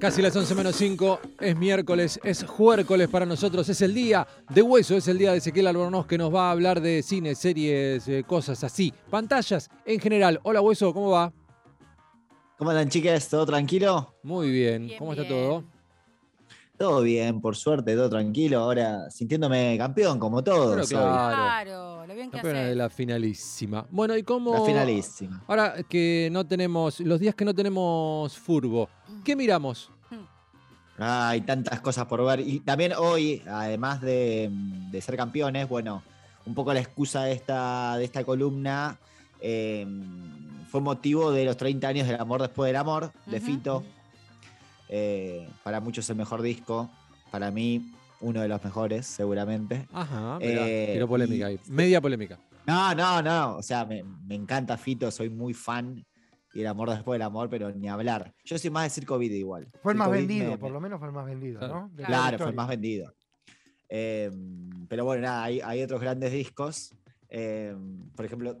Casi las 11 menos 5, es miércoles, es juércoles para nosotros, es el día de hueso, es el día de Ezequiel Albornoz que nos va a hablar de cine, series, eh, cosas así, pantallas en general. Hola hueso, ¿cómo va? ¿Cómo andan chicas? ¿Todo tranquilo? Muy bien, Bien, ¿cómo está bien. todo? Todo bien, por suerte, todo tranquilo. Ahora sintiéndome campeón, como todos. Claro. Claro, lo bien que Campeona de la finalísima. Bueno, ¿y cómo? La finalísima. Ahora que no tenemos, los días que no tenemos furbo, ¿qué miramos? Hay tantas cosas por ver. Y también hoy, además de, de ser campeones, bueno, un poco la excusa de esta, de esta columna eh, fue motivo de los 30 años del amor después del amor, de. Fito. Eh, para muchos el mejor disco, para mí uno de los mejores, seguramente. Ajá, mirá, Eh, tiró polémica y- ahí. Media polémica. No, no, no. O sea, me, me encanta Fito, soy muy fan. Y el amor después del amor, pero ni hablar. Yo soy más de Circo Vida igual. Fue el más Circo vendido, me- por lo menos fue el más vendido, Claro. ¿no? De Claro, fue el más vendido. Eh, pero bueno, nada, hay, hay otros grandes discos. Eh, por ejemplo,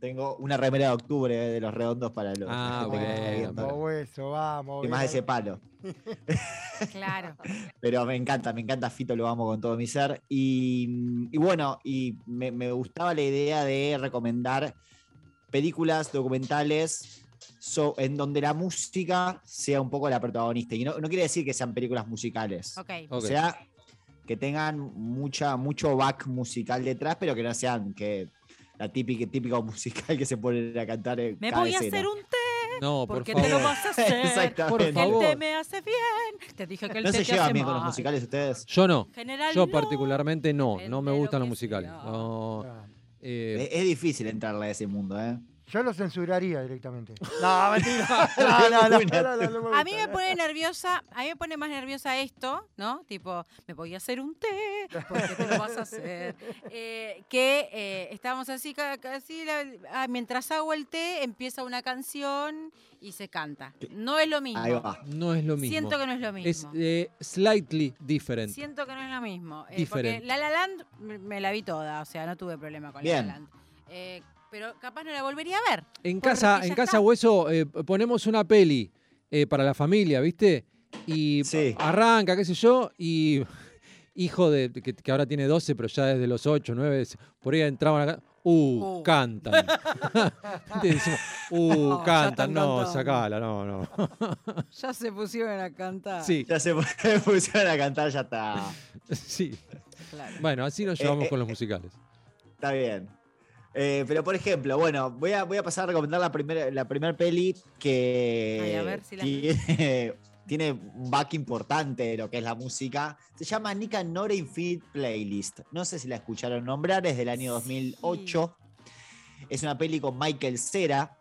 tengo una remera de octubre de los redondos para los. Ah, la gente que está bueno, viendo. Vamos, hueso, vamos. Y más de ese palo. Claro. Pero me encanta, me encanta Fito, lo amo con todo mi ser. Y, y bueno, y me, me gustaba la idea de recomendar películas, documentales, so- en donde la música sea un poco la protagonista. Y no, no quiere decir que sean películas musicales. Ok. Ok. O sea, que tengan mucha, mucho back musical detrás, pero que no sean que la típica, típico musical que se ponen a cantar en Me cada voy a escena. hacer un té. No, por porque favor. te lo vas a hacer. Porque el té me hace bien. Te dije que el ¿No té se te llevan hace bien con los mal. musicales ustedes? Yo no. En general, Yo no. particularmente no, no me Entero gustan los que musicales. No, Ah, eh, Es, es difícil entrarle a ese mundo, ¿eh? Yo lo censuraría directamente. No, mentira. No, no, no, no, no, no me A mí me pone nerviosa, a mí me pone más nerviosa esto, ¿no? Tipo, me voy a hacer un té, porque te lo vas a hacer. Eh, que eh, estábamos así, ca- casi la- ah, mientras hago el té, empieza una canción y se canta. No es lo mismo. Ahí va. no es lo mismo. Siento que no es lo mismo. es eh, slightly different. Siento que no es lo mismo. Eh, porque Diferente. La La Land me, me la vi toda, o sea, no tuve problema con Bien. La La Land. Pero capaz no la volvería a ver. En casa, en está. casa Hueso, eh, ponemos una peli eh, para la familia, ¿viste? Y Sí. arranca, qué sé yo, y hijo de que, que ahora tiene 12, pero ya desde los 8, 9, por ahí entraban acá. Uh, Uh. cantan. Decimos, uh, No, cantan, no, cantando. sacala, no, no. Ya se pusieron a cantar. Sí, Ya se pusieron a cantar, ya está. sí. Claro. Bueno, así nos llevamos eh, con los musicales. Está bien. Eh, pero por ejemplo, bueno, voy a, voy a pasar a recomendar la primera la primer peli que Ay, a ver si la- tiene, tiene un back importante de lo que es la música. Se llama Nika Nora Infinite Playlist. No sé si la escucharon nombrar, es del año 2008. Es una peli con Michael Cera,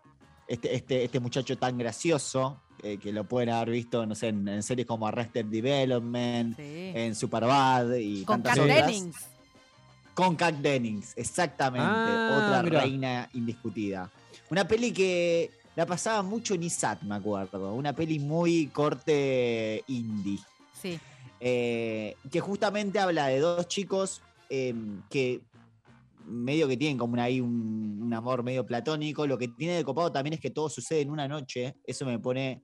este, este, este muchacho tan gracioso, eh, que lo pueden haber visto, no sé, en, en series como Arrested Development, Sí. en Superbad y Con tantas otras. Dennings. Con Kat Dennings, exactamente. Ah, otra mirá. reina indiscutida. Una peli que la pasaba mucho en ISAT, me acuerdo. Una peli muy corte indie. Sí. Eh, que justamente habla de dos chicos eh, que medio que tienen como ahí un, un amor medio platónico. Lo que tiene de copado también es que todo sucede en una noche. Eso me pone,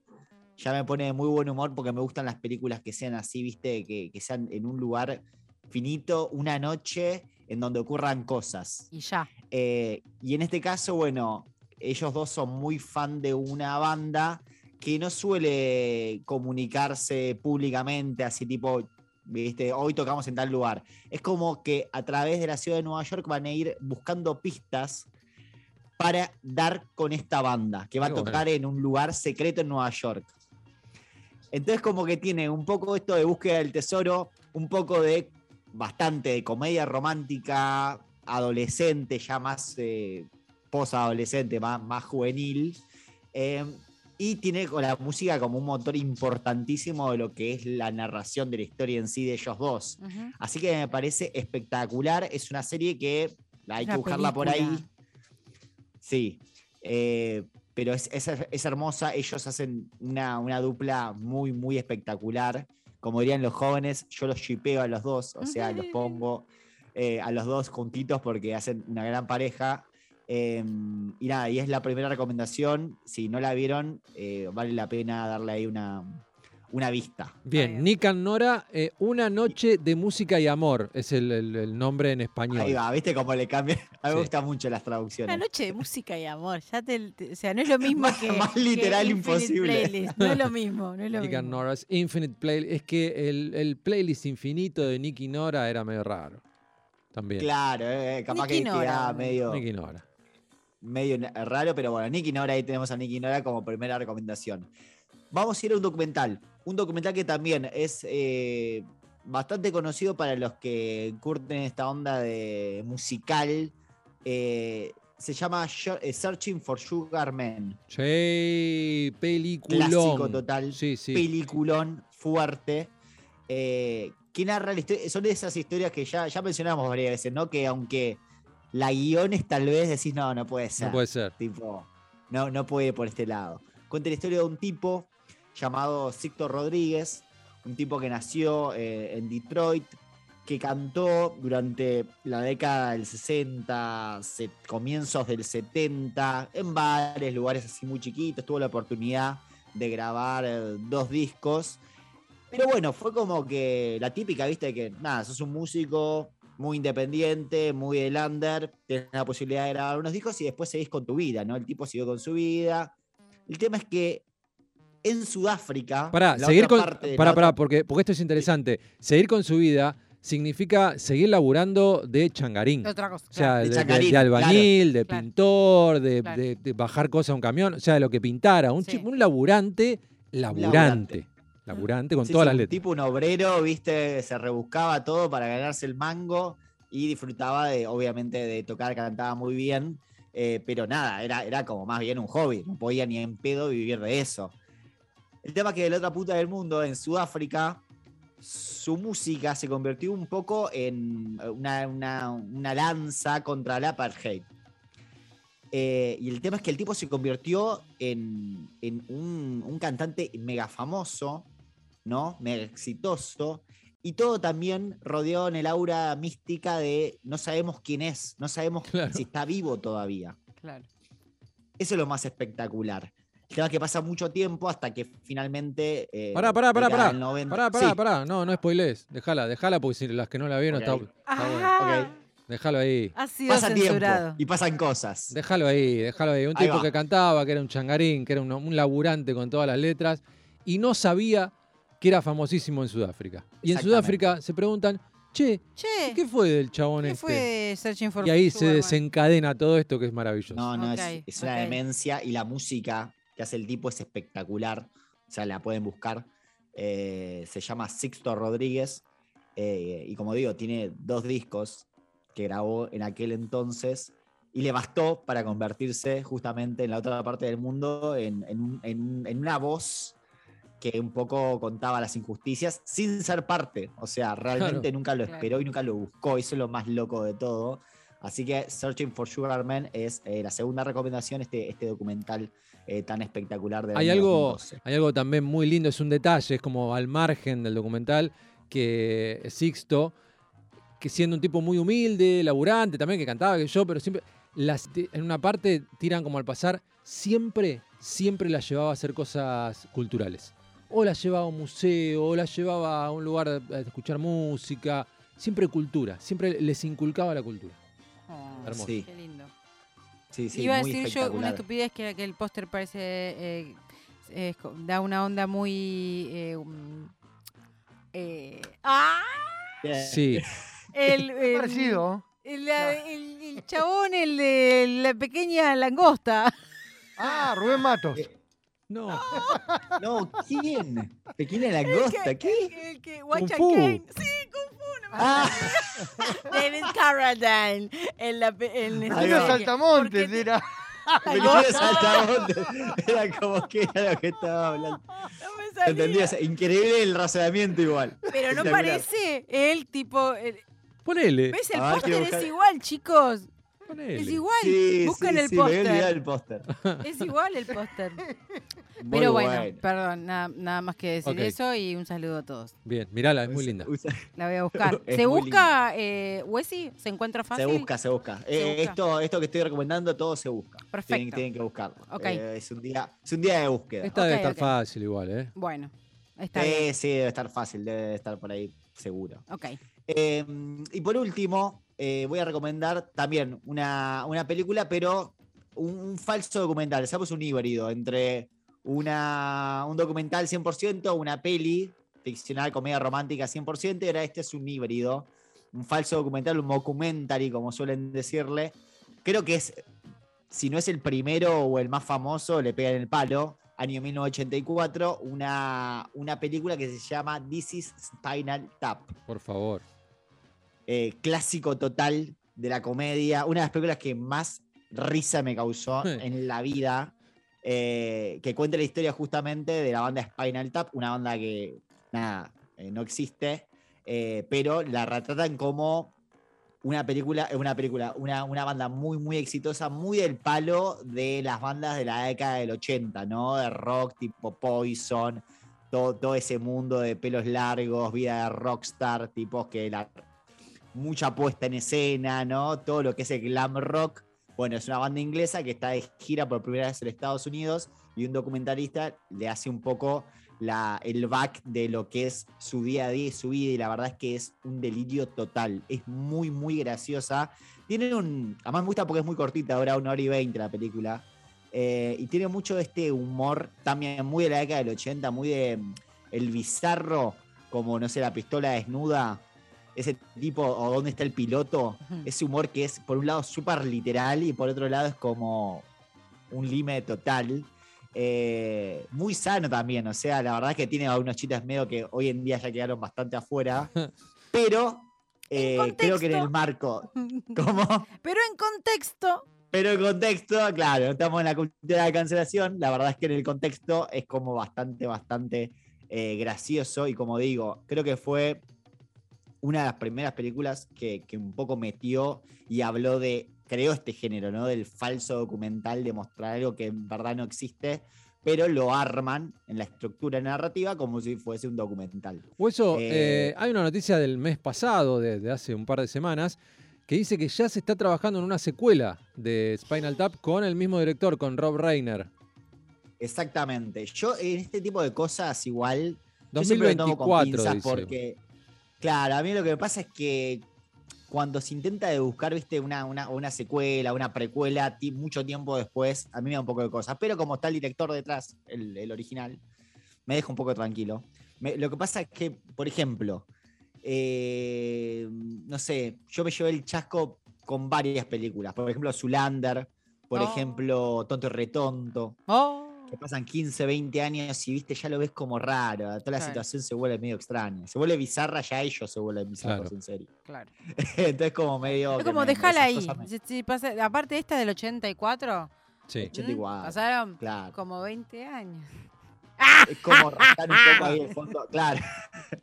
ya me pone de muy buen humor porque me gustan las películas que sean así, viste, que, que sean en un lugar finito, una noche en donde ocurran cosas. Y ya. Eh, y en este caso, bueno, ellos dos son muy fan de una banda que no suele comunicarse públicamente, así tipo, viste, hoy tocamos en tal lugar. Es como que a través de la ciudad de Nueva York van a ir buscando pistas para dar con esta banda, que va a bueno. tocar en un lugar secreto en Nueva York. Entonces como que tiene un poco esto de búsqueda del tesoro, un poco de bastante de comedia romántica, adolescente, ya más eh, posadolescente, más, más juvenil. eh, y tiene con la música como un motor importantísimo de lo que es la narración de la historia en sí de ellos dos. Así que me parece espectacular. Es una serie que hay Una que buscarla por ahí. Sí. eh, pero es, es- es hermosa. Ellos hacen una, una dupla muy, muy espectacular. Como dirían los jóvenes, yo los shipeo a los dos. O sea, los pongo eh, a los dos juntitos porque hacen una gran pareja. Eh, y nada, y es la primera recomendación. Si no la vieron, eh, vale la pena darle ahí una, una vista. Bien, and Nora, eh, Una noche de música y amor es el, el- el nombre en español. Ahí va, ¿viste cómo le cambia? A mí Sí. me gustan mucho las Una traducciones. noche de música y amor. Ya te, te- o sea, no es lo mismo Más- que. más que literal Infinite imposible. Playlist, No es lo mismo, no es lo Nick and mismo. Nora's Infinite Playlist. Es que el, el playlist infinito de Nick y Nora era medio raro. También. Claro, eh, capaz Nicky que Nora, queda bueno. medio, Nick y Nora. medio raro, pero bueno, Nicky Nora, ahí tenemos a Nicky Nora como primera recomendación. Vamos a ir a un documental. Un documental que también es eh, bastante conocido para los que curten esta onda de musical. Eh, se llama eh, Searching for Sugar Man. Sí, peliculón. Clásico total. Sí, sí. Peliculón fuerte. eh, que narra la historia. Son de esas historias que ya, ya mencionamos varias veces, ¿no? Que aunque la guiones tal vez decís, no, no puede ser. No puede ser. Tipo, no, no puede por este lado. Cuenta la historia de un tipo llamado Sicto Rodríguez, un tipo que nació eh, en Detroit, que cantó durante la década del 60, se- comienzos del 70, en bares, lugares así muy chiquitos, tuvo la oportunidad de grabar eh, dos discos. Pero bueno, fue como que la típica, viste, que nada, sos un músico muy independiente, muy del under, tenés la posibilidad de grabar unos discos y después seguís con tu vida, ¿no? El tipo siguió con su vida. El tema es que en Sudáfrica. Pará, la seguir otra con. parte de Pará, otra- porque, porque esto es interesante. Seguir con su vida significa seguir laburando de changarín. Otra cosa. O sea, claro. de, De de- changarín, de albañil, de pintor, de, Claro. de- de bajar cosas a un camión, o sea, de lo que pintara. Un, Sí. un laburante, laburante. laburante. Laburante con Sí, todas sí, las letras. tipo, un obrero, viste, se rebuscaba todo para ganarse el mango y disfrutaba de, obviamente, de tocar, cantaba muy bien, eh, pero nada, era, era como más bien un hobby, no podía ni en pedo vivir de eso. El tema es que de la otra puta del mundo, en Sudáfrica, su música se convirtió un poco en una, una, una lanza contra el apartheid. Eh, y el tema es que el tipo se convirtió en, en un, un cantante mega famoso, ¿no? Mega exitoso. Y todo también rodeado en el aura mística de no sabemos quién es, no sabemos Claro. si está vivo todavía. Claro. Eso es lo más espectacular. El tema es que pasa mucho tiempo hasta que finalmente. eh, Pará, pará, pará, pará. del 90 Pará, pará, Sí, pará. No, no spoilés. Déjala, déjala, porque si las que no la vieron Ok. está, está bueno. Déjalo ahí. Ha sido Pasa tiempo y pasan cosas. Déjalo ahí, déjalo ahí. Un Ahí tipo va. que cantaba, que era un changarín, que era un, un laburante con todas las letras y no sabía que era famosísimo en Sudáfrica. Y en. Sudáfrica se preguntan, che, Che, ¿qué fue del chabón ¿qué este? fue Searching for Y ahí se Man? desencadena todo esto que es maravilloso. No, no, es- es, una demencia y la música que hace el tipo es espectacular. O sea, la pueden buscar. Eh, se llama Sixto Rodríguez. eh, y como digo, tiene dos discos que grabó en aquel entonces. Y le bastó para convertirse justamente en la otra parte del mundo en, en un- en un- en una voz que un poco contaba las injusticias sin ser parte. O sea, realmente Claro. nunca lo esperó y nunca lo buscó. Eso es lo más loco de todo. Así que Searching for Sugar Man es eh, la segunda recomendación, este, este documental eh, tan espectacular de Hay algo, hay algo también muy lindo, es un detalle, es como al margen del documental, que Sixto, que siendo un tipo muy humilde, laburante, también que cantaba que yo, pero siempre, las, en una parte tiran como al pasar, siempre, siempre la llevaba a hacer cosas culturales. O la llevaba a un museo, o la llevaba a un lugar a escuchar música, siempre cultura, siempre les inculcaba la cultura. Hermoso. Sí. Qué lindo. Sí, sí, Iba a decir yo una estupidez que, que el póster parece. eh, da una onda muy. eh, um, eh, ¡Ah! Sí, El, el- Parecido. el- la- el- el chabón, el de la pequeña langosta. Ah, Rubén Matos. no, No, ¿quién? Pequeña langosta, ¿qué? El que. Kung Fu. Ah, David Carradine. En la. pe- En va. serie. Saltamontes era. pequeña saltamontes. Era como que era lo que estaba hablando. No me salía. Entendí, o sea, increíble el razonamiento igual. Pero no parece el tipo. el- ponele, ¿Ves? El A ver, póster es igual, chicos. Ponele. Es igual. Sí, Busquen sí, el sí, póster. Es igual el póster. Pero bueno, perdón, nada, nada más que decir eso y un saludo a todos. Bien, mirala, es muy Usa- linda. usa- La voy a buscar. Es ¿Se busca, eh, Wesi? ¿Se encuentra fácil? Se busca, se busca. Eh, busca. Esto, esto que estoy recomendando, todo se busca. Perfecto. tienen que buscarlo. Eh, es, un día, es un día de búsqueda. Esta Ok, debe estar fácil igual, ¿eh? Bueno, Está bien. Eh, sí, debe estar fácil, debe estar por ahí seguro. Ok. Eh, y por último, eh, voy a recomendar también una, una película, pero un, falso documental. Hacemos un híbrido entre una, un documental 100%, una peli ficcional, comedia romántica 100%, y ahora este es un híbrido, un falso documental, un documentary, como suelen decirle. Creo que es, si no es el primero o el más famoso, le pega en el palo. Año 1984, una, una película que se llama This is Spinal Tap Por favor. Eh, clásico total de la comedia, una de las películas que más risa me causó Sí. en la vida, eh, que cuenta la historia justamente de la banda Spinal Tap, una banda que, nada, eh, no existe, pero la retratan como una película, una película, una, una banda muy, muy exitosa, muy del palo de las bandas de la década del 80, ¿no? De rock tipo Poison, todo, todo ese mundo de pelos largos, vida de rockstar, tipos que la, mucha puesta en escena, ¿no? Todo lo que es el glam rock. Bueno, es una banda inglesa que está de gira por primera vez en Estados Unidos y un documentalista le hace un poco el back de lo que es su día a día y su vida y la verdad es que es un delirio total. Es muy, muy graciosa. Tiene un... Además me gusta porque es muy cortita, ahora una hora y veinte la película. Eh, y tiene mucho de este humor también muy de la década del 80, muy de mm, el bizarro, como no sé, la pistola desnuda, ese tipo, o dónde está el piloto, ese humor que es por un lado súper literal y por otro lado es como un límite total. Eh, muy sano también, o sea, la verdad es que tiene algunos chistes medio que hoy en día ya quedaron bastante afuera, pero eh, creo que en el marco, ¿cómo? Pero en contexto. Pero en contexto, claro, estamos en la cultura de cancelación. La verdad es que en el contexto es como bastante, bastante eh, gracioso. Y como digo, creo que fue una de las primeras películas que, que un poco metió y habló de, creó este género, ¿no? Del falso documental, de mostrar algo que en verdad no existe, pero lo arman en la estructura narrativa como si fuese un documental. Hueso, Eh, eh, hay una noticia del mes pasado, de, de hace un par de semanas, que dice que ya se está trabajando en una secuela de Spinal Tap con el mismo director, con Rob Reiner. Exactamente. Yo en este tipo de cosas igual Yo siempre lo tomo con 2024, pinzas dice. porque, claro, a mí lo que me pasa es que cuando se intenta de buscar, viste, una, una, una secuela, una precuela, mucho tiempo después, a mí me da un poco de cosas. Pero como está el director detrás, el, el original, me deja un poco tranquilo. Me- lo que pasa es que, por ejemplo, eh, no sé, yo me llevé el chasco con varias películas. Por ejemplo, Zulander, por Oh. ejemplo, Tonto y Retonto Oh. Que pasan 15, 20 años y viste, ya lo ves como raro. Toda la Claro. situación se vuelve medio extraña. Se vuelve bizarra, ya ellos se vuelven bizarros, Claro. en serio. Claro. Entonces, como medio. Es como me- déjala esas ahí. Si- si pasa- aparte esta del 84, Sí. 80 ¿mm? pasaron Claro. como 20 años. Es como rascar un poco ahí el fondo. Claro.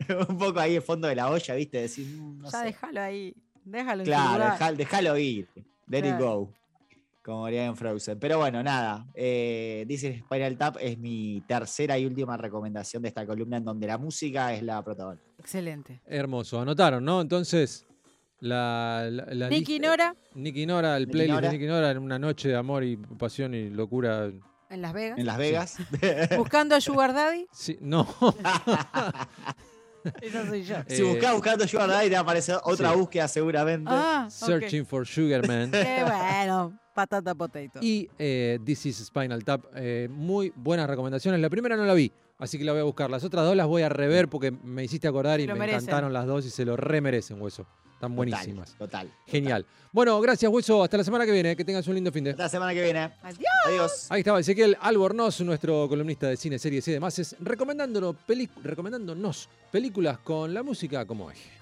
un poco ahí el fondo de la olla, viste, decir, mm, no ya sé. déjalo ahí. Déjalo Claro, déjalo ir. Let it go. Como diría en Frozen. Pero bueno, nada. Eh, dice Spiral Tap es mi tercera y última recomendación de esta columna en donde la música es la protagonista. Excelente. Hermoso, anotaron, ¿no? Entonces, la, la, la Nicky lista- Nora Nicky Nora, el Nicky playlist Nora. de Nicky Nora en una noche de amor y pasión y locura. en Las Vegas. En Las Vegas. Buscando a Sugar Daddy. Sí, no. Esa soy yo. Si Eh, buscas buscando Sugar Daddy, te va a aparecer otra sí. búsqueda seguramente. Ah. Searching for Sugar Man. Qué bueno. Patata potato. Y eh, This is Spinal Tap. eh, muy buenas recomendaciones. La primera no la vi, así que la voy a buscar. Las otras dos las voy a rever porque me hiciste acordar y me merecen. encantaron las dos y se lo remerecen, hueso. Están buenísimas. Total. Genial. Bueno, gracias, hueso. Hasta la semana que viene. Que tengas un lindo fin de. Hasta la semana que viene. Adiós. Adiós. Ahí estaba Ezequiel Albornoz, nuestro columnista de cine, series y demás, es recomendándonos películas con la música como eje.